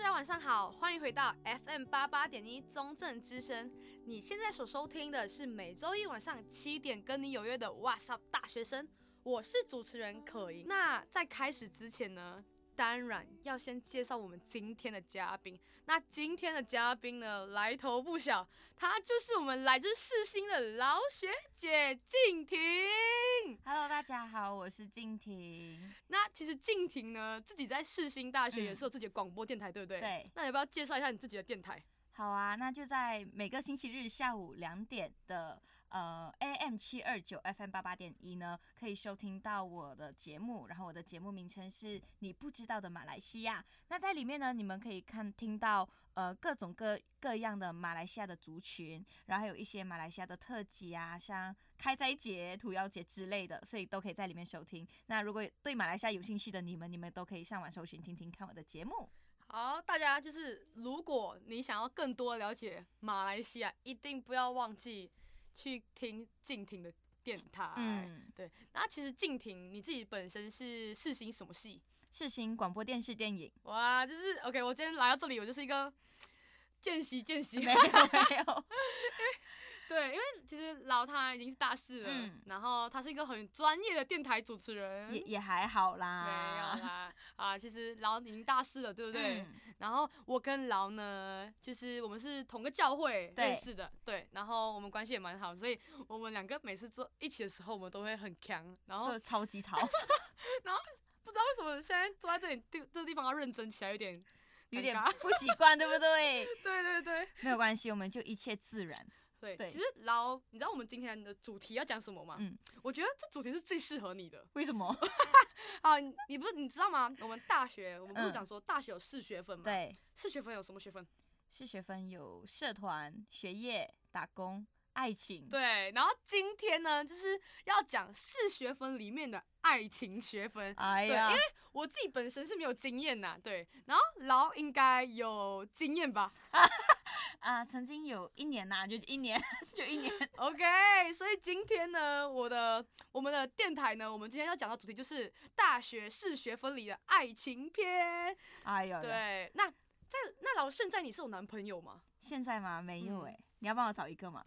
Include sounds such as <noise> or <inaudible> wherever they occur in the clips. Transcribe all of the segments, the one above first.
大家晚上好，欢迎回到 FM 八八点一中正之声。你现在所收听的是每周一晚上七点跟你有约的 What's Up 大学生，我是主持人可盈。那在开始之前呢，当然要先介绍我们今天的嘉宾。那今天的嘉宾呢，来头不小，她就是我们来自世新的老学姐静婷。Hello，大家好，我是静婷。那其实静婷呢，自己在世新大学也是有自己的广播电台，嗯、对不对？对。那你要不要介绍一下你自己的电台？好啊，那就在每个星期日下午两点的。呃，AM 七二九 FM 八八点一呢，可以收听到我的节目。然后我的节目名称是你不知道的马来西亚。那在里面呢，你们可以看听到呃各种各各样的马来西亚的族群，然后还有一些马来西亚的特辑啊，像开斋节、屠妖节之类的，所以都可以在里面收听。那如果对马来西亚有兴趣的你们，你们都可以上网搜寻听听看我的节目。好，大家就是如果你想要更多了解马来西亚，一定不要忘记。去听静婷的电台，嗯，对。那其实静婷你自己本身是世新什么系？世新广播电视电影。哇，就是 OK。我今天来到这里，我就是一个见习见习。没有没有。<laughs> 对，因为其实老他已经是大四了，嗯、然后他是一个很专业的电台主持人，也也还好啦，没有啦，啊，其实老已经大四了，对不对？嗯、然后我跟老呢，就是我们是同个教会认识的，对，对，然后我们关系也蛮好，所以我们两个每次坐一起的时候，我们都会很强，然后超级吵，<laughs> 然后不知道为什么现在坐在这里这这个地方要认真起来，有点有点不习惯，对不对？对 <laughs> 对对，<laughs> 没有关系，我们就一切自然。<laughs> 对，对其实老，你知道我们今天的主题要讲什么吗？嗯，我觉得这主题是最适合你的。为什么？啊，你不是你知道吗？我们大学，我们不是讲说大学有四学分吗？对，四学分有什么学分？四学分有社团、学业、打工。爱情对，然后今天呢，就是要讲四学分里面的爱情学分。哎呀，对，因为我自己本身是没有经验呐，对，然后老应该有经验吧？<laughs> 啊，曾经有一年呐，就一年，<laughs> 就一年。<laughs> OK，所以今天呢，我的我们的电台呢，我们今天要讲的主题就是大学四学分里的爱情篇。哎呦，对，那在那老现在你是有男朋友吗？现在吗？没有哎、欸，嗯、你要帮我找一个吗？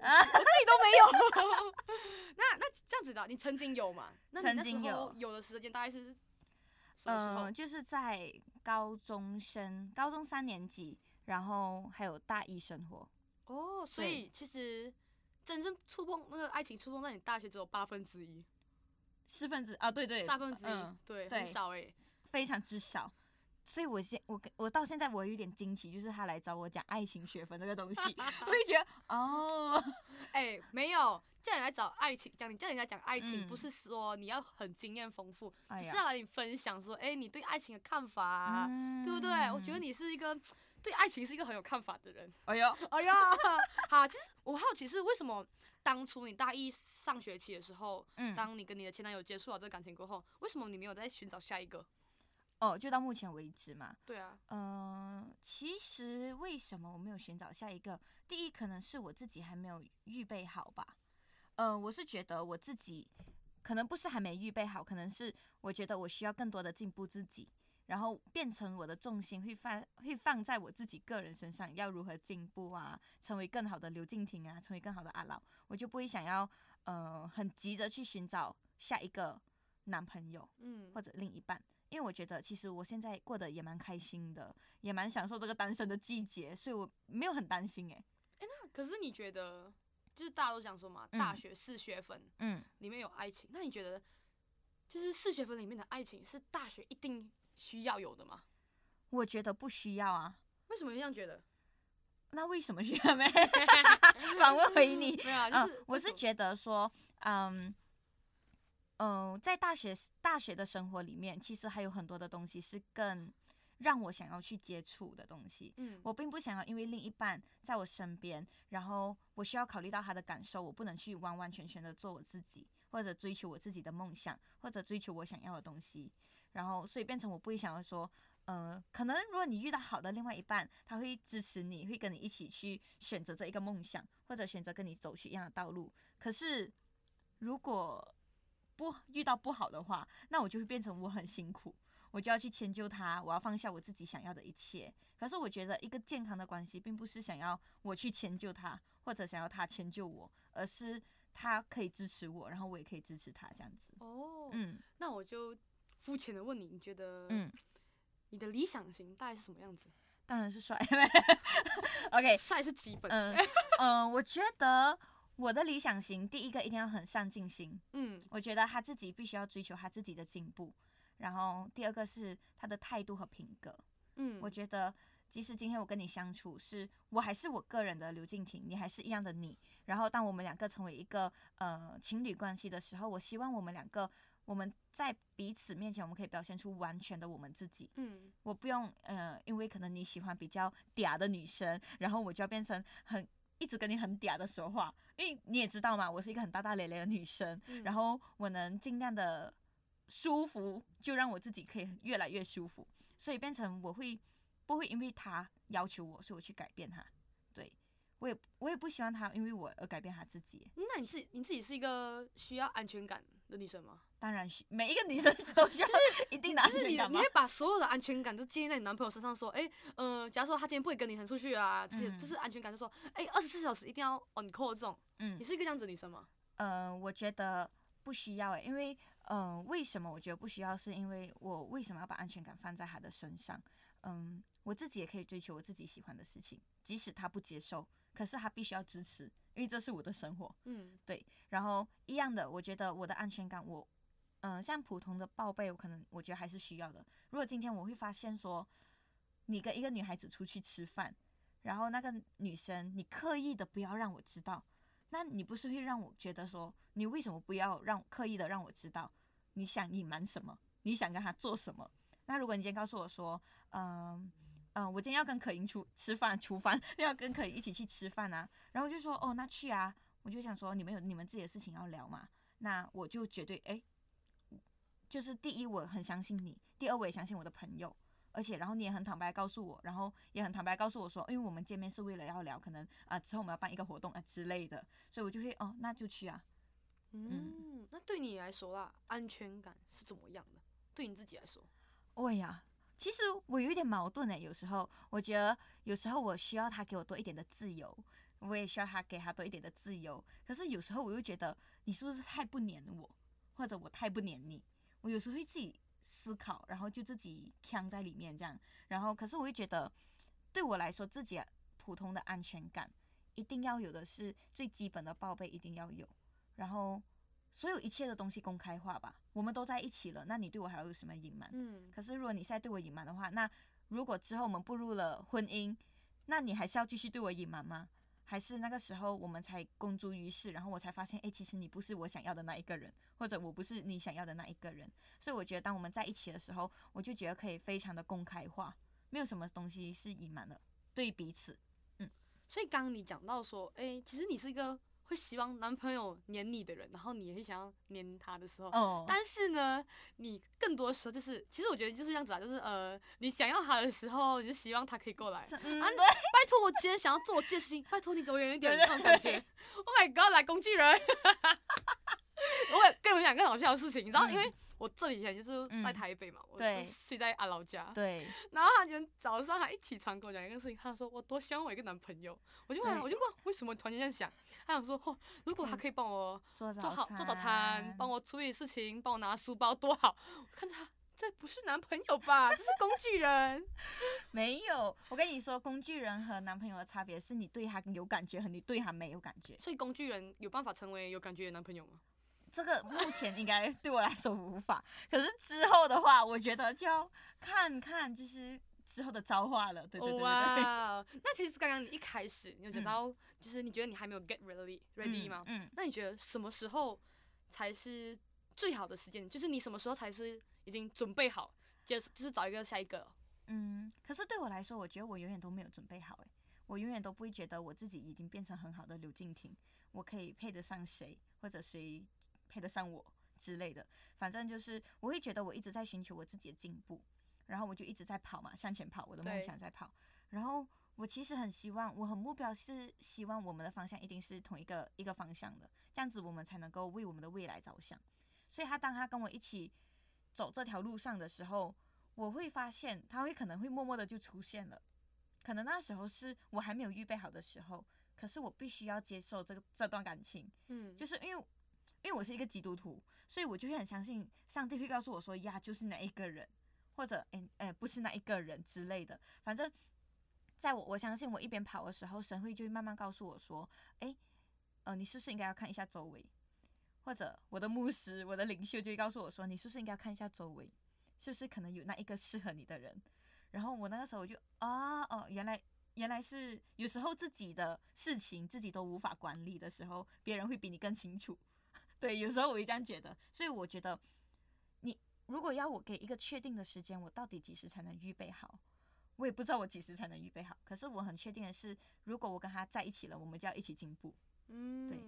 啊，<laughs> 我自己都没有。<laughs> 那那这样子的，你曾经有吗？曾经有，有的时间大概是什么时候？嗯，就是在高中生，高中三年级，然后还有大一生活。哦，所以其实真正触碰那个爱情，触碰到你大学只有八分之一，四分之啊，对对，八分之一，对，很少哎，非常之少。所以我现我我到现在我有点惊奇，就是他来找我讲爱情学分这个东西，我就觉得哦，<laughs> 哎、欸，没有叫你来找爱情，讲你叫人家讲爱情，嗯、不是说你要很经验丰富，只、是要来你分享说，哎、欸，你对爱情的看法、啊，嗯、对不对？我觉得你是一个对爱情是一个很有看法的人。哎呀，哎呀，好，其实我好奇是为什么当初你大一上学期的时候，嗯，当你跟你的前男友结束了这个感情过后，为什么你没有再寻找下一个？哦，就到目前为止嘛。对啊。嗯、呃，其实为什么我没有寻找下一个？第一，可能是我自己还没有预备好吧。呃，我是觉得我自己可能不是还没预备好，可能是我觉得我需要更多的进步自己，然后变成我的重心会放会放在我自己个人身上，要如何进步啊，成为更好的刘静婷啊，成为更好的阿老，我就不会想要呃很急着去寻找下一个男朋友，嗯，或者另一半。因为我觉得，其实我现在过得也蛮开心的，也蛮享受这个单身的季节，所以我没有很担心诶。诶，那可是你觉得，就是大家都讲说嘛，大学四学分，嗯，里面有爱情，嗯、那你觉得，就是四学分里面的爱情是大学一定需要有的吗？我觉得不需要啊。为什么这样觉得？那为什么需要没？<laughs> <laughs> 反问回你。对啊，就是、嗯、我是觉得说，嗯。嗯、呃，在大学大学的生活里面，其实还有很多的东西是更让我想要去接触的东西。嗯，我并不想要因为另一半在我身边，然后我需要考虑到他的感受，我不能去完完全全的做我自己，或者追求我自己的梦想，或者追求我想要的东西。然后，所以变成我不会想要说，呃，可能如果你遇到好的另外一半，他会支持你，会跟你一起去选择这一个梦想，或者选择跟你走去一样的道路。可是，如果不遇到不好的话，那我就会变成我很辛苦，我就要去迁就他，我要放下我自己想要的一切。可是我觉得一个健康的关系，并不是想要我去迁就他，或者想要他迁就我，而是他可以支持我，然后我也可以支持他这样子。哦，嗯，那我就肤浅的问你，你觉得，嗯，你的理想型大概是什么样子？当然是帅，<laughs> OK，帅是基本。嗯嗯，我觉得我的理想型，第一个一定要很上进心。嗯，我觉得他自己必须要追求他自己的进步。然后第二个是他的态度和品格。嗯，我觉得即使今天我跟你相处，是我还是我个人的刘静婷，你还是一样的你。然后当我们两个成为一个呃情侣关系的时候，我希望我们两个。我们在彼此面前，我们可以表现出完全的我们自己。嗯，我不用，呃，因为可能你喜欢比较嗲的女生，然后我就要变成很一直跟你很嗲的说话。因为你也知道嘛，我是一个很大大咧咧的女生，嗯，然后我能尽量的舒服，就让我自己可以越来越舒服。所以变成我会不会因为他要求我，所以我去改变他。对，我也我也不希望他因为我而改变他自己。那你自己你自己是一个需要安全感的女生吗？当然需，每一个女生都需要一定的安全感吗？就是你，你会把所有的安全感都建立在你男朋友身上，说，哎、欸，呃，假如说他今天不会跟女生出去啊，这些、嗯、就是安全感，就说，哎、欸，二十四小时一定要 on call 这种。嗯，你是一个这样子的女生吗？呃，我觉得不需要诶、欸，因为，嗯、呃，为什么我觉得不需要？是因为我为什么要把安全感放在他的身上？嗯，我自己也可以追求我自己喜欢的事情，即使他不接受，可是他必须要支持，因为这是我的生活。嗯，对。然后一样的，我觉得我的安全感，我。嗯、呃，像普通的报备，我可能我觉得还是需要的。如果今天我会发现说，你跟一个女孩子出去吃饭，然后那个女生你刻意的不要让我知道，那你不是会让我觉得说，你为什么不要让刻意的让我知道？你想隐瞒什么？你想跟他做什么？那如果你今天告诉我说，嗯、呃、嗯、呃，我今天要跟可盈出吃饭，厨房 <laughs> 要跟可盈一起去吃饭啊，然后我就说，哦，那去啊，我就想说，你们有你们自己的事情要聊嘛，那我就绝对哎。诶就是第一，我很相信你；第二，我也相信我的朋友。而且，然后你也很坦白告诉我，然后也很坦白告诉我说，因为我们见面是为了要聊，可能啊、呃、之后我们要办一个活动啊之类的，所以我就会哦，那就去啊。嗯，嗯，那对你来说啦，安全感是怎么样的？对你自己来说？喂呀，其实我有一点矛盾诶。有时候我觉得，有时候我需要他给我多一点的自由，我也需要他给他多一点的自由。可是有时候我又觉得，你是不是太不黏我，或者我太不黏你？我有时候会自己思考，然后就自己呛在里面这样，然后可是我又觉得，对我来说，自己普通的安全感一定要有的是最基本的报备一定要有，然后所有一切的东西公开化吧。我们都在一起了，那你对我还有什么隐瞒？嗯。可是如果你现在对我隐瞒的话，那如果之后我们步入了婚姻，那你还是要继续对我隐瞒吗？还是那个时候我们才公诸于世，然后我才发现，哎，其实你不是我想要的那一个人，或者我不是你想要的那一个人。所以我觉得，当我们在一起的时候，我就觉得可以非常的公开化，没有什么东西是隐瞒的，对彼此。嗯，所以刚刚你讲到说，哎，其实你是一个。会希望男朋友黏你的人，然后你也会想要黏他的时候，oh. 但是呢，你更多的时候就是，其实我觉得就是这样子啊，就是呃，你想要他的时候，你就希望他可以过来，嗯、啊，拜托我今天想要做我这件事情，拜托你走远一点，这种感觉，Oh my God，来工具人，<laughs> 我也跟你们讲更好笑的事情，你知道，嗯、因为。我这几天就是在台北嘛，嗯、我就睡在阿老家。对。<laughs> 然后他今天早上还一起床跟我讲一个事情，他说我多希望我一个男朋友。我就问，我就问为什么突然间这样想？他想说，哦，如果他可以帮我做好做早餐，帮我处理事情，帮我拿书包，多好。我看着他，这不是男朋友吧？这是工具人。<laughs> 没有，我跟你说，工具人和男朋友的差别是你对他有感觉和你对他没有感觉。所以工具人有办法成为有感觉的男朋友吗？这个目前应该对我来说无法，可是之后的话，我觉得就要看看就是之后的造化了。对对对，对，哇 <laughs> 那其实刚刚你一开始你就讲到，就是你觉得你还没有 get ready ready 吗？嗯。嗯，那你觉得什么时候才是最好的时间？就是你什么时候才是已经准备好，接就是找一个下一个？嗯，可是对我来说，我觉得我永远都没有准备好诶，我永远都不会觉得我自己已经变成很好的刘静婷，我可以配得上谁或者谁。配得上我之类的，反正就是我会觉得我一直在寻求我自己的进步，然后我就一直在跑嘛，向前跑，我的梦想在跑。然后我其实很希望，我很目标是希望我们的方向一定是同一个一个方向的，这样子我们才能够为我们的未来着想。所以他当他跟我一起走这条路上的时候，我会发现他会可能会默默的就出现了。可能那时候是我还没有预备好的时候，可是我必须要接受这个这段感情。嗯，就是因为因为我是一个基督徒，所以我就会很相信上帝会告诉我说呀，就是那一个人，或者诶诶不是那一个人之类的。反正在我我相信我一边跑的时候，神会就会慢慢告诉我说，诶，呃，你是不是应该要看一下周围？或者我的牧师、我的领袖就会告诉我说，你是不是应该要看一下周围，是不是可能有那一个适合你的人？然后我那个时候我就啊哦，原来原来是有时候自己的事情自己都无法管理的时候，别人会比你更清楚。对，有时候我会这样觉得。所以我觉得，你如果要我给一个确定的时间，我到底几时才能预备好？我也不知道我几时才能预备好。可是我很确定的是，如果我跟他在一起了，我们就要一起进步。嗯，对。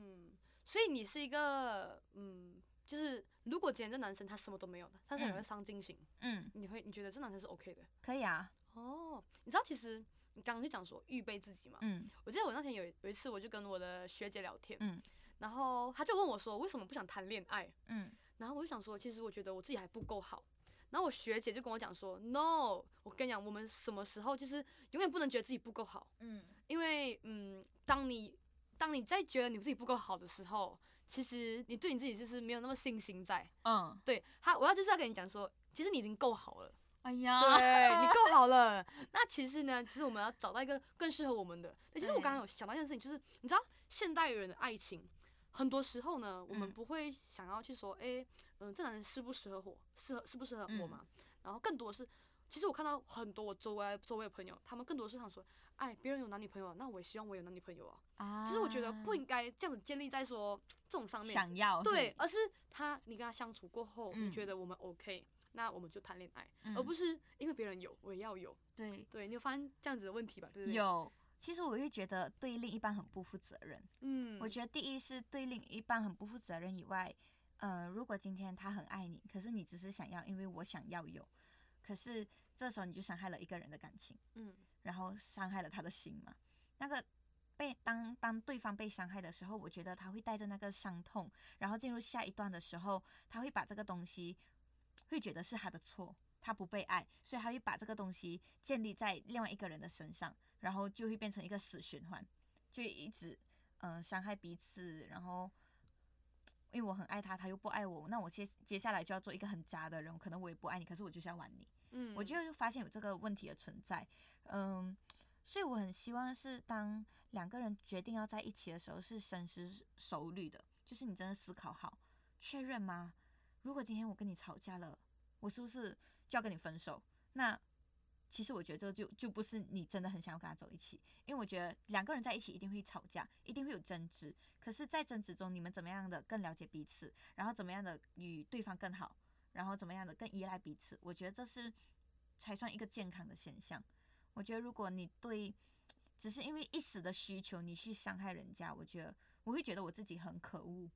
所以你是一个嗯，就是如果今天这男生他什么都没有的，他是有个上进心，嗯，你会你觉得这男生是 OK 的？可以啊。哦，你知道其实你刚刚就讲说预备自己嘛，嗯，我记得我那天有有一次我就跟我的学姐聊天，嗯，然后他就问我说为什么不想谈恋爱，嗯，然后我就想说其实我觉得我自己还不够好，然后我学姐就跟我讲说，no，我跟你讲我们什么时候就是永远不能觉得自己不够好，嗯，因为嗯当你。当你在觉得你自己不够好的时候，其实你对你自己就是没有那么信心在。嗯，对他，我要就是要跟你讲说，其实你已经够好了。哎呀，对你够好了。那其实呢，其实我们要找到一个更适合我们的。其实我刚刚有想到一件事情，就是你知道现代人的爱情，很多时候呢，我们不会想要去说，哎、欸，嗯、呃，这男人适不适合我，适合适不适合我嘛？嗯、然后更多的是，其实我看到很多我周围周围的朋友，他们更多是想说。哎，别人有男女朋友，那我也希望我有男女朋友啊。啊，其实我觉得不应该这样子建立在说这种上面。想要对，而是他你跟他相处过后，嗯、你觉得我们 OK，那我们就谈恋爱，嗯、而不是因为别人有我也要有。对对，你有发现这样子的问题吧？对不对？有。其实我会觉得对另一半很不负责任。嗯，我觉得第一是对另一半很不负责任以外，呃，如果今天他很爱你，可是你只是想要，因为我想要有，可是这时候你就伤害了一个人的感情。嗯。然后伤害了他的心嘛？那个被当当对方被伤害的时候，我觉得他会带着那个伤痛，然后进入下一段的时候，他会把这个东西会觉得是他的错，他不被爱，所以他会把这个东西建立在另外一个人的身上，然后就会变成一个死循环，就一直嗯、呃、伤害彼此。然后因为我很爱他，他又不爱我，那我接接下来就要做一个很渣的人，可能我也不爱你，可是我就是要玩你。嗯，我就发现有这个问题的存在。嗯，所以我很希望是当两个人决定要在一起的时候，是深思熟虑的，就是你真的思考好，确认吗？如果今天我跟你吵架了，我是不是就要跟你分手？那其实我觉得这就就不是你真的很想要跟他走一起，因为我觉得两个人在一起一定会吵架，一定会有争执。可是，在争执中，你们怎么样的更了解彼此，然后怎么样的与对方更好，然后怎么样的更依赖彼此？我觉得这是才算一个健康的现象。我觉得，如果你对只是因为一时的需求，你去伤害人家，我觉得我会觉得我自己很可恶，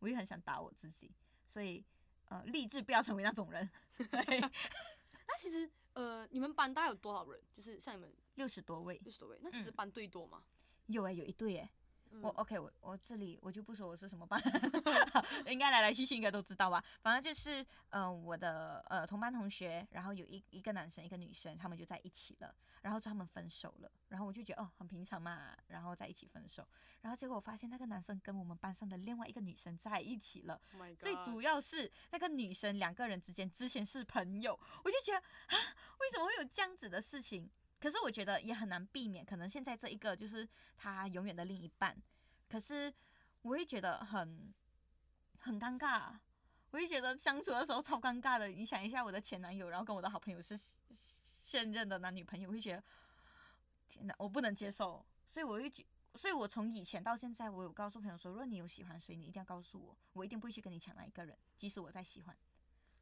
我也很想打我自己，所以呃，立志不要成为那种人。<laughs> <laughs> 那其实呃，你们班大概有多少人？就是像你们六十多位，六十多位，那其实班队多吗？嗯、有哎、欸，有一对哎、欸。我 OK，我我这里我就不说我是什么班，<laughs> 应该来来去去应该都知道吧。反正就是，嗯、呃，我的呃同班同学，然后有一一个男生一个女生，他们就在一起了，然后就他们分手了，然后我就觉得哦很平常嘛，然后在一起分手，然后结果我发现那个男生跟我们班上的另外一个女生在一起了，oh、最主要是那个女生两个人之间之前是朋友，我就觉得啊为什么会有这样子的事情？可是我觉得也很难避免，可能现在这一个就是他永远的另一半。可是我会觉得很很尴尬，我会觉得相处的时候超尴尬的。你想一下，我的前男友，然后跟我的好朋友是现任的男女朋友，我会觉得天哪，我不能接受。所以我会觉，所以我从以前到现在，我有告诉朋友说，如果你有喜欢谁，你一定要告诉我，我一定不会去跟你抢那一个人，即使我再喜欢。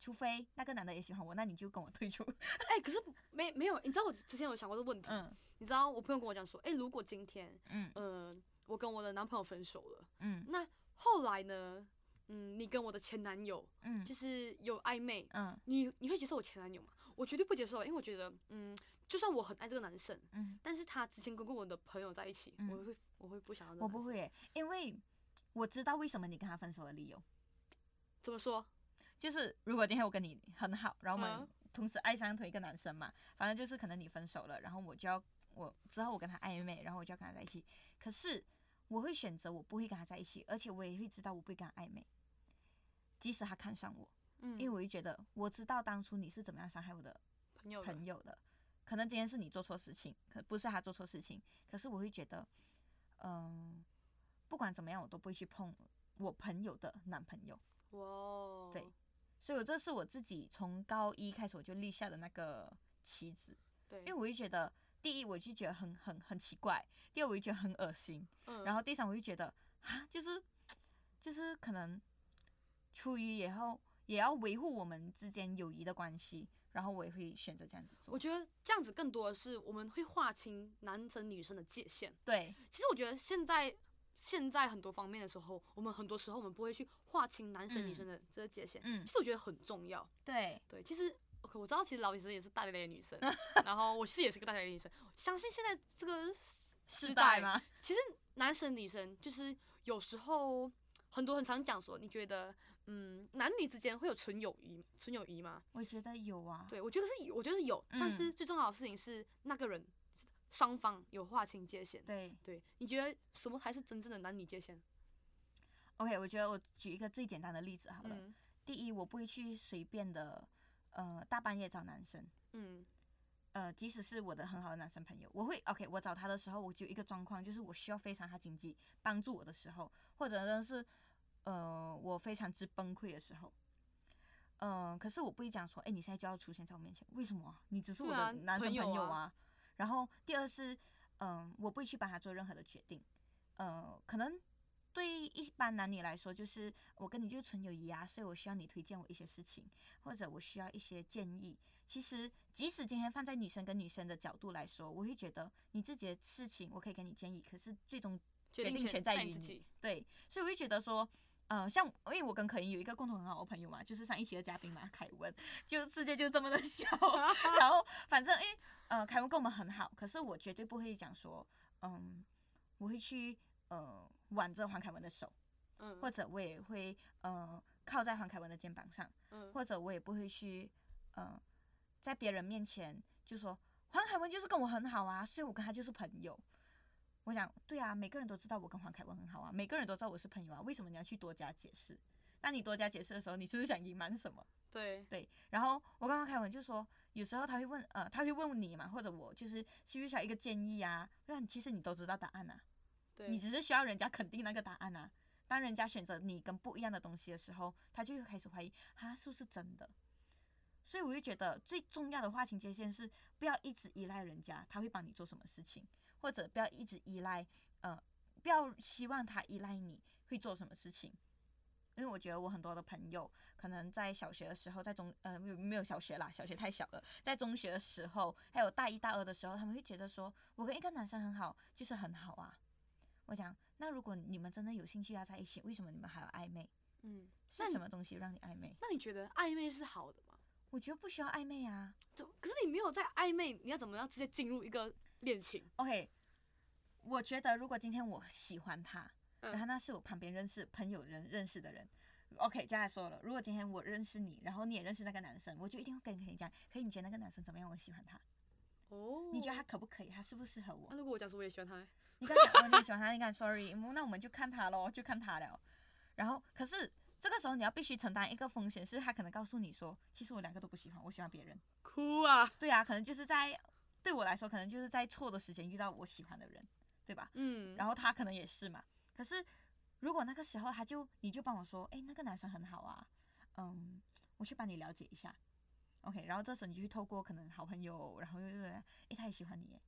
除非那个男的也喜欢我，那你就跟我退出。哎、欸，可是没没有，你知道我之前有想过这个问题。嗯。你知道我朋友跟我讲说，哎、欸，如果今天，嗯呃，我跟我的男朋友分手了，嗯，那后来呢，嗯，你跟我的前男友，嗯，就是有暧昧，嗯，你你会接受我前男友吗？我绝对不接受，因为我觉得，嗯，就算我很爱这个男生，嗯，但是他之前跟过我的朋友在一起，嗯、我会我会不想要。我不会，因为我知道为什么你跟他分手的理由。怎么说？就是如果今天我跟你很好，然后我们同时爱上同一个男生嘛，反正就是可能你分手了，然后我就要我之后我跟他暧昧，然后我就要跟他在一起。可是我会选择我不会跟他在一起，而且我也会知道我不会跟他暧昧，即使他看上我，嗯，因为我会觉得我知道当初你是怎么样伤害我的朋友朋友的，可能今天是你做错事情，可不是他做错事情，可是我会觉得，嗯，不管怎么样，我都不会去碰我朋友的男朋友。哇，对，所以我这是我自己从高一开始我就立下的那个棋子。对，因为我就觉得，第一我就觉得很很很奇怪，第二我就觉得很恶心，嗯，然后第三我就觉得啊，就是就是可能出于以后也要维护我们之间友谊的关系，然后我也会选择这样子做。我觉得这样子更多的是我们会划清男生女生的界限。对，其实我觉得现在。现在很多方面的时候，我们很多时候我们不会去划清男生女生的这个界限，嗯，其实我觉得很重要。对对，其实 OK，我知道其实老李也是大咧咧的女生，<laughs> 然后我其实也是个大咧咧的女生。相信现在这个时代嘛，其实男生女生就是有时候很多很常讲说，你觉得嗯，男女之间会有纯友谊，纯友谊吗？我觉得有啊。对，我觉得是，我觉得是有，但是最重要的事情是那个人。双方有划清界限，对对，你觉得什么才是真正的男女界限？OK，我觉得我举一个最简单的例子好了。嗯、第一，我不会去随便的，呃，大半夜找男生。嗯。呃，即使是我的很好的男生朋友，我会 OK，我找他的时候，我就一个状况，就是我需要非常他经济帮助我的时候，或者呢是，呃，我非常之崩溃的时候。嗯、呃，可是我不会讲说，哎，你现在就要出现在我面前，为什么？你只是我的男生朋友啊。然后第二是，嗯，我不会去帮他做任何的决定，呃，可能对一般男女来说，就是我跟你就纯友谊啊，所以我需要你推荐我一些事情，或者我需要一些建议。其实，即使今天放在女生跟女生的角度来说，我会觉得你自己的事情我可以给你建议，可是最终决定权在于你。对，所以我会觉得说。嗯、呃，像因为我跟可盈有一个共同很好的朋友嘛，就是上一期的嘉宾嘛，凯文，就世界就这么的小，<laughs> 然后反正因为，呃，凯文跟我们很好，可是我绝对不会讲说，嗯，我会去呃挽着黄凯文的手，嗯，或者我也会呃靠在黄凯文的肩膀上，嗯，或者我也不会去呃在别人面前就说黄凯文就是跟我很好啊，所以我跟他就是朋友。我想，对啊，每个人都知道我跟黄凯文很好啊，每个人都知道我是朋友啊，为什么你要去多加解释？那你多加解释的时候，你是不是想隐瞒什么？对对。然后我刚刚凯文就说，有时候他会问，呃，他会问你嘛，或者我就是需不需要一个建议啊？那其实你都知道答案啊，对，你只是需要人家肯定那个答案啊。当人家选择你跟不一样的东西的时候，他就会开始怀疑，啊，是不是真的？所以我就觉得最重要的划清界限是不要一直依赖人家，他会帮你做什么事情。或者不要一直依赖，呃，不要希望他依赖你会做什么事情，因为我觉得我很多的朋友可能在小学的时候，在中呃没有没有小学啦，小学太小了，在中学的时候，还有大一大二的时候，他们会觉得说我跟一个男生很好，就是很好啊。我讲，那如果你们真的有兴趣要在一起，为什么你们还要暧昧？嗯，是什么东西让你暧昧？那你觉得暧昧是好的吗？我觉得不需要暧昧啊。就可是你没有在暧昧，你要怎么样直接进入一个？恋情，OK，我觉得如果今天我喜欢他，嗯、然后那是我旁边认识朋友人认识的人，OK，接下来说了，如果今天我认识你，然后你也认识那个男生，我就一定会跟你讲，可以，你觉得那个男生怎么样？我喜欢他，哦，你觉得他可不可以？他适不适合我？那如果我讲说我也喜欢他，你刚讲哦，你也喜欢他，<laughs> 你讲 Sorry，那我们就看他喽，就看他了。然后，可是这个时候你要必须承担一个风险，是他可能告诉你说，其实我两个都不喜欢，我喜欢别人。哭啊！对啊，可能就是在。对我来说，可能就是在错的时间遇到我喜欢的人，对吧？嗯。然后他可能也是嘛。可是如果那个时候他就你就帮我说，哎，那个男生很好啊，嗯，我去帮你了解一下，OK。然后这时候你就去透过可能好朋友，然后又又哎，他也喜欢你，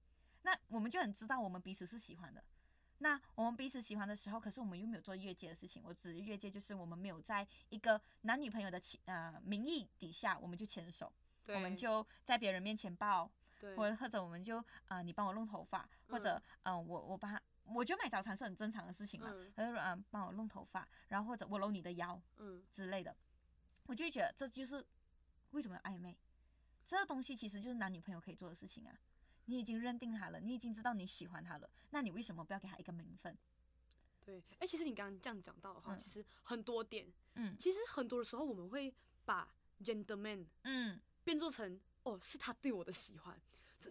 那我们就很知道我们彼此是喜欢的。那我们彼此喜欢的时候，可是我们又没有做越界的事情。我指越界就是我们没有在一个男女朋友的呃名义底下，我们就牵手，我们就在别人面前抱。对。或者或者我们就啊、呃，你帮我弄头发，或者嗯、呃，我我帮他，我觉得买早餐是很正常的事情嘛。他就说啊，帮我弄头发，然后或者我搂你的腰，嗯。之类的，我就会觉得这就是为什么要暧昧，这个东西其实就是男女朋友可以做的事情啊。你已经认定他了，你已经知道你喜欢他了，那你为什么不要给他一个名分？对，哎，其实你刚刚这样讲到的话，嗯、其实很多点，嗯，其实很多的时候我们会把 gentleman 嗯。变做成哦是他对我的喜欢。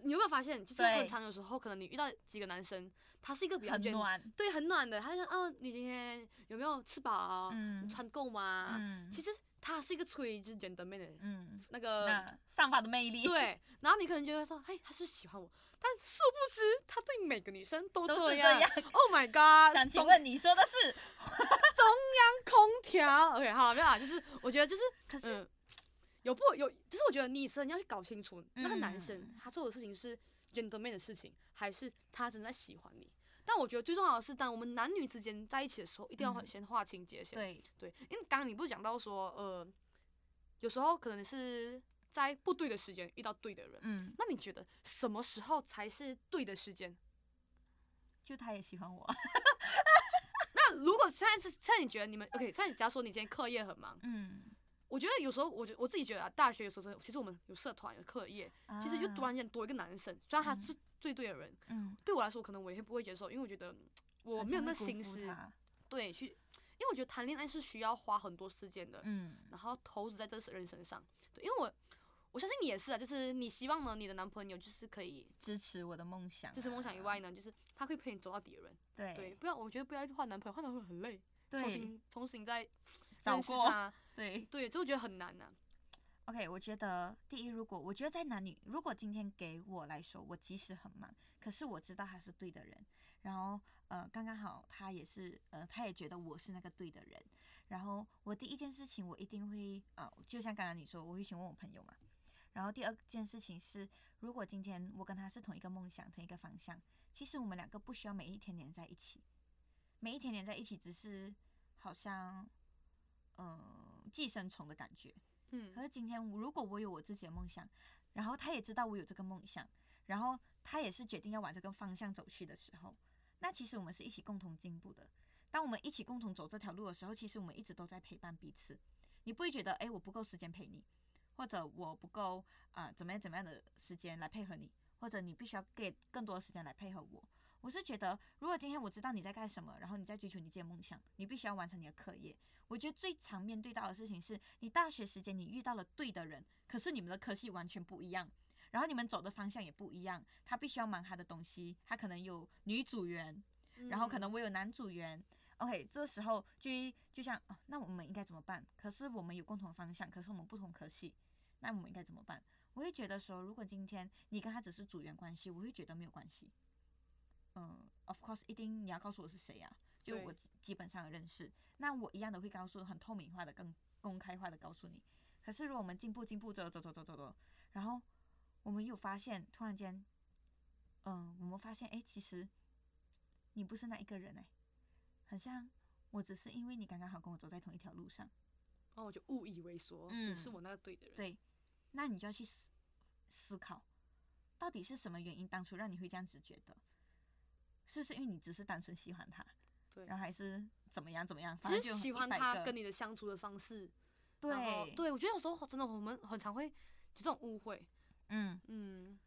你有没有发现，就是很常有时候可能你遇到几个男生，他是一个比较很暖，对，很暖的，他就说哦，你今天有没有吃饱？嗯，穿够吗？嗯，其实他是一个吹就是 gentleman 的，嗯，那个那散发的魅力。对，然后你可能觉得说，哎，他是不是喜欢我？但殊不知他对每个女生都这样。Oh my god！想请问你说的是中央空调？OK，好，没有啊，就是我觉得就是，可是、嗯、有不有，就是我觉得女生你要去搞清楚那个男生、嗯、他做的事情是 gentleman 的事情，还是他真的在喜欢你。但我觉得最重要的是，当我们男女之间在一起的时候，一定要先划清界限。对对，因为刚刚你不是讲到说，呃，有时候可能是在不对的时间遇到对的人。嗯，那你觉得什么时候才是对的时间？就他也喜欢我。<laughs> 那如果现在是现在你觉得你们 OK？现在假如说你今天课业很忙，嗯，我觉得有时候我觉我自己觉得啊，大学有时候其实我们有社团有课业，啊、其实就突然间多一个男生，虽然他是最对的人，嗯，对我来说可能我也不会接受，因为我觉得我没有那心思，对，去，因为我觉得谈恋爱是需要花很多时间的，嗯，然后投资在这个人身上，对，因为我我相信你也是啊，就是你希望呢，你的男朋友就是可以支持我的梦想、啊，支持梦想以外呢，就是他可以陪你走到底的人，对，对，不要，我觉得不要一直换男朋友，换男朋友很累，对，重新重新再找过，对。对，这我觉得很难呐、啊。OK，我觉得第一，如果我觉得在男女，如果今天给我来说，我即使很忙，可是我知道他是对的人，然后呃，刚刚好他也是呃，他也觉得我是那个对的人，然后我第一件事情我一定会呃，就像刚刚你说，我会询问我朋友嘛，然后第二件事情是，如果今天我跟他是同一个梦想，同一个方向，其实我们两个不需要每一天黏在一起，每一天黏在一起只是好像嗯、呃、寄生虫的感觉。嗯，可是今天如果我有我自己的梦想，然后他也知道我有这个梦想，然后他也是决定要往这个方向走去的时候，那其实我们是一起共同进步的。当我们一起共同走这条路的时候，其实我们一直都在陪伴彼此。你不会觉得，哎，我不够时间陪你，或者我不够啊、呃、怎么样怎么样的时间来配合你，或者你必须要给更多的时间来配合我。我是觉得，如果今天我知道你在干什么，然后你在追求你自己的梦想，你必须要完成你的课业。我觉得最常面对到的事情是，你大学时间你遇到了对的人，可是你们的科系完全不一样，然后你们走的方向也不一样。他必须要忙他的东西，他可能有女组员，然后可能我有男组员。OK，这时候就就像、哦，那我们应该怎么办？可是我们有共同方向，可是我们不同科系，那我们应该怎么办？我会觉得说，如果今天你跟他只是组员关系，我会觉得没有关系。嗯，of course，一定你要告诉我是谁呀、啊？就我基本上认识，那我一样的会告诉，很透明化的、更公开化的告诉你。可是如果我们进步进步走走走走走走，然后我们又发现突然间，嗯，我们发现哎，其实你不是那一个人哎，很像我只是因为你刚刚好跟我走在同一条路上，然后我就误以为说，嗯，是我那个对的人。对，那你就要去思思考，到底是什么原因当初让你会这样子觉得？是不是因为你只是单纯喜欢他？对，然后还是怎么样怎么样？只是喜欢他跟你的相处的方式。对，对，我觉得有时候真的我们很常会就这种误会。嗯嗯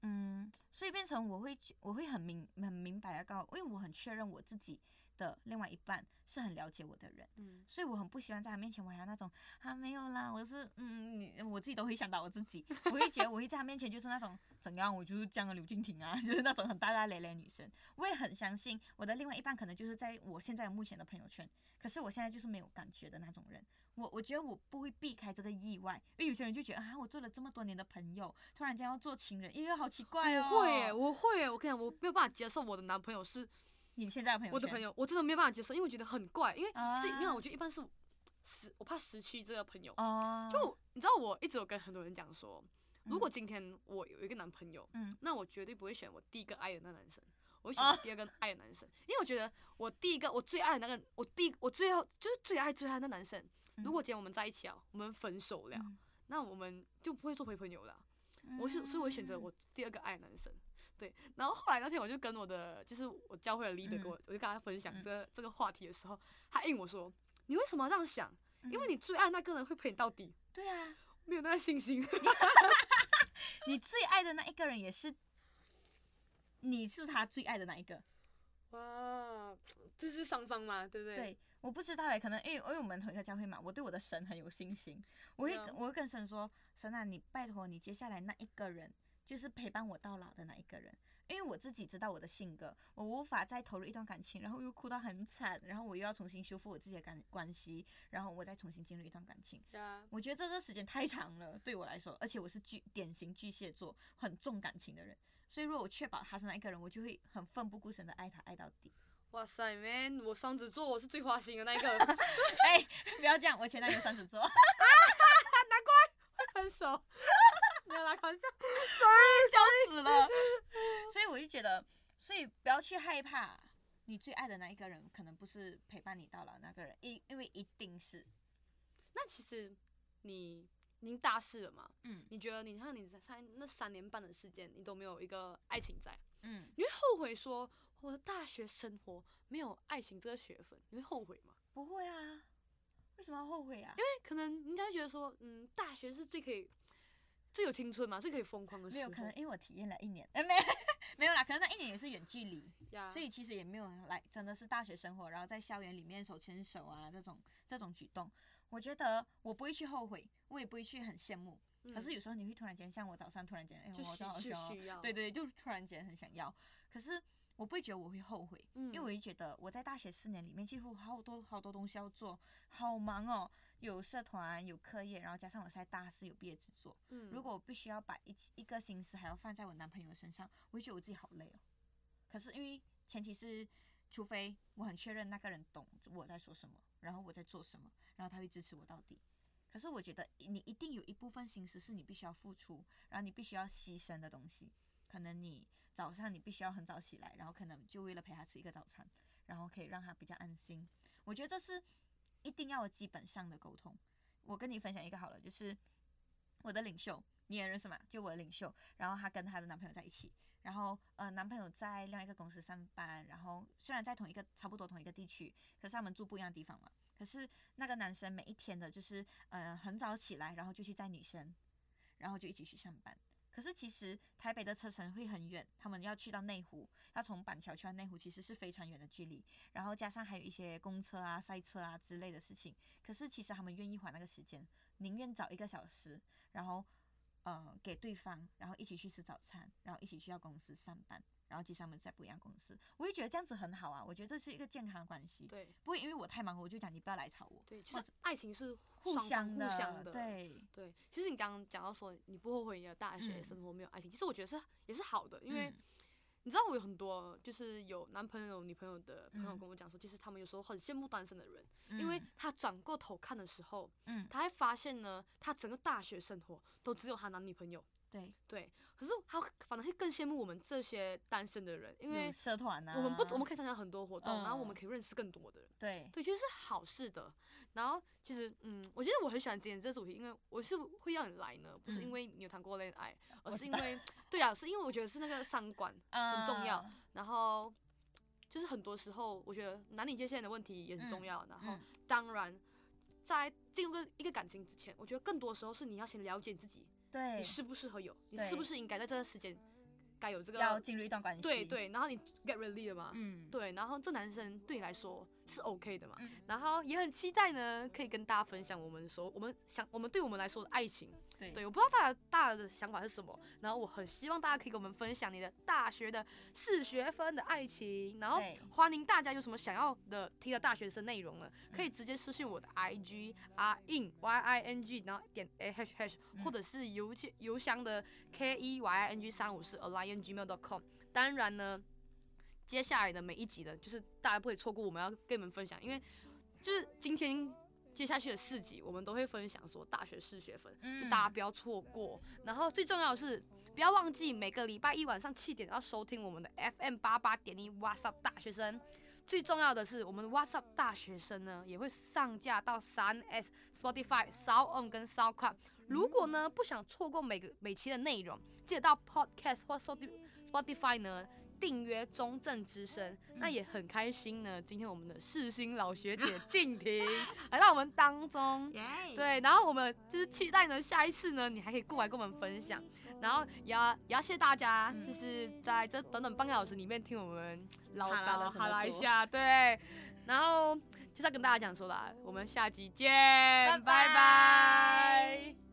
嗯，所以变成我会我会很明很明白的告，因为我很确认我自己的另外一半是很了解我的人，嗯，所以我很不喜欢在他面前我还要那种啊没有啦，我是嗯，我自己都会想到我自己，我会觉得 <laughs> 我会在他面前就是那种怎样，我就是这样的刘静婷啊，<laughs> 就是那种很大大咧咧女生。我也很相信我的另外一半可能就是在我现在目前的朋友圈，可是我现在就是没有感觉的那种人。我我觉得我不会避开这个意外，因为有些人就觉得啊，我做了这么多年的朋友，突然间要做情人，因为好奇怪哦。我会耶，我会耶，我跟你讲，我没有办法接受我的男朋友是。你现在的朋友，我的朋友，我真的没有办法接受，因为我觉得很怪，因为啊是因为我觉得一般是失，我怕失去这个朋友。哦，就你知道，我一直有跟很多人讲说，如果今天我有一个男朋友，嗯，那我绝对不会选我第一个爱的那男生，我会选我第二个爱的男生，因为我觉得我第一个我最爱的那个，我第我最后就是最爱最爱的那男生，如果今天我们在一起啊，我们分手了，那我们就不会做回朋友了。我是，所以我选择我第二个爱的男生。对，然后后来那天我就跟我的，就是我教会了 leader 跟我，我就跟他分享这个、这个话题的时候，他应我说：“你为什么要这样想？因为你最爱那个人会陪你到底。”对啊，没有那个信心。<laughs> 你最爱的那一个人也是，你是他最爱的那一个。哇，就是双方嘛，对不对？对，我不知道哎，可能因为因为我们同一个教会嘛，我对我的神很有信心，我会、嗯、我会跟神说，神啊，你拜托你接下来那一个人，就是陪伴我到老的那一个人，因为我自己知道我的性格，我无法再投入一段感情，然后又哭到很惨，然后我又要重新修复我自己的感关系，然后我再重新进入一段感情，啊、我觉得这个时间太长了，对我来说，而且我是巨典型巨蟹座，很重感情的人。所以，如果我确保他是那一个人，我就会很奋不顾身的爱他，爱到底。哇塞，man，我双子座，我是最花心的那一个。<laughs> 哎、欸，不要这样，我前男友双子座。难怪会分手。没有啦，搞笑。Sorry，笑死了。所以我就觉得，所以不要去害怕，你最爱的那一个人，可能不是陪伴你到老的那个人，因因为一定是。那其实你。已经大四了嘛，嗯，你觉得你看你在那三年半的时间，你都没有一个爱情在，嗯，你会后悔说我的大学生活没有爱情这个学分，你会后悔吗？不会啊，为什么要后悔啊？因为可能人家会觉得说，嗯，大学是最可以最有青春嘛，最可以疯狂的时候。没有可能，因为我体验了一年，哎、欸，没 <laughs> 没有啦，可能那一年也是远距离.所以其实也没有来真的是大学生活，然后在校园里面手牵手啊这种这种举动。我觉得我不会去后悔，我也不会去很羡慕。嗯、可是有时候你会突然间，像我早上突然间，哎、欸，我好需要，对对，就突然间很想要。可是我不会觉得我会后悔，嗯、因为我会觉得我在大学四年里面几乎好多好多东西要做，好忙哦，有社团，有课业，然后加上我现在大四有毕业制作。嗯，如果我必须要把一一个心思还要放在我男朋友身上，我会觉得我自己好累哦。可是因为前提是，除非我很确认那个人懂我在说什么，然后我在做什么。然后他会支持我到底，可是我觉得你一定有一部分心思是你必须要付出，然后你必须要牺牲的东西。可能你早上你必须要很早起来，然后可能就为了陪他吃一个早餐，然后可以让他比较安心。我觉得这是一定要基本上的沟通。我跟你分享一个好了，就是我的领袖，你也认识吗？就我的领袖，然后她跟她的男朋友在一起，然后呃男朋友在另外一个公司上班，然后虽然在同一个差不多同一个地区，可是他们住不一样的地方嘛。可是那个男生每一天的，就是呃很早起来，然后就去载女生，然后就一起去上班。可是其实台北的车程会很远，他们要去到内湖，要从板桥去到内湖，其实是非常远的距离。然后加上还有一些公车啊、塞车啊之类的事情。可是其实他们愿意花那个时间，宁愿早一个小时，然后呃给对方，然后一起去吃早餐，然后一起去到公司上班。然后其实他们在不一样公司，我也觉得这样子很好啊。我觉得这是一个健康的关系。对，不会因为我太忙，我就讲你不要来吵我。对，就是爱情是互相的。互相的。对对，其实你刚刚讲到说你不后悔你的大学生活没有爱情，嗯、其实我觉得是也是好的，因为、嗯、你知道我有很多就是有男朋友、女朋友的朋友跟我讲说，其实他们有时候很羡慕单身的人，嗯、因为他转过头看的时候，嗯，他会发现呢，他整个大学生活都只有他男女朋友。对对，可是他反而会更羡慕我们这些单身的人，因为社团啊，我们不我们可以参加很多活动，嗯，然后我们可以认识更多的人。对对，其实是好事的。然后其实嗯，我觉得我很喜欢今天这主题，因为我是会让你来呢，不是因为你有谈过恋爱，嗯，而是因为对啊，是因为我觉得是那个三观 <laughs> 很重要，嗯。然后就是很多时候，我觉得男女界限的问题也很重要。嗯，然后当然，在进入一个感情之前，我觉得更多时候是你要先了解自己。对，你适不适合有？你是不是应该在这段时间该有这个要进入一段关系？对对，然后你 get ready 了嘛？嗯，对，然后这男生对你来说是 OK 的嘛？嗯，然后也很期待呢，可以跟大家分享我们说我们想我们对我们来说的爱情。对，对，我不知道大家大家的想法是什么，然后我很希望大家可以跟我们分享你的大学的四学分的爱情，然后欢迎大家有什么想要的听的大学生内容呢，可以直接私信我的 IG R in Y I N G，然后点 A H H，或者是邮件邮箱的 K E Y I N G 三五四 Alliance Gmail dot com。当然呢，接下来的每一集呢，就是大家不可以错过我们要跟你们分享，因为就是今天。接下去的四集，我们都会分享说大学四学分，就大家不要错过。然后最重要的是，不要忘记每个礼拜一晚上七点要收听我们的 FM 八八点一 What's Up 大学生。最重要的是，我们的 What's Up 大学生呢也会上架到三 S、Spotify、SoundOn 跟 SoundCloud。如果呢不想错过每个每期的内容，记得到 Podcast 或 Spotify 呢。订阅中正之声。那也很开心呢，今天我们的世新老学姐静婷 <laughs> 来到我们当中，对，然后我们就是期待呢，下一次呢，你还可以过来跟我们分享。然后也要也要谢谢大家，就是在这短短半个小时里面听我们唠叨了哈啦一下，对，然后就是要跟大家讲说啦，我们下集见，拜拜。